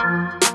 Bye.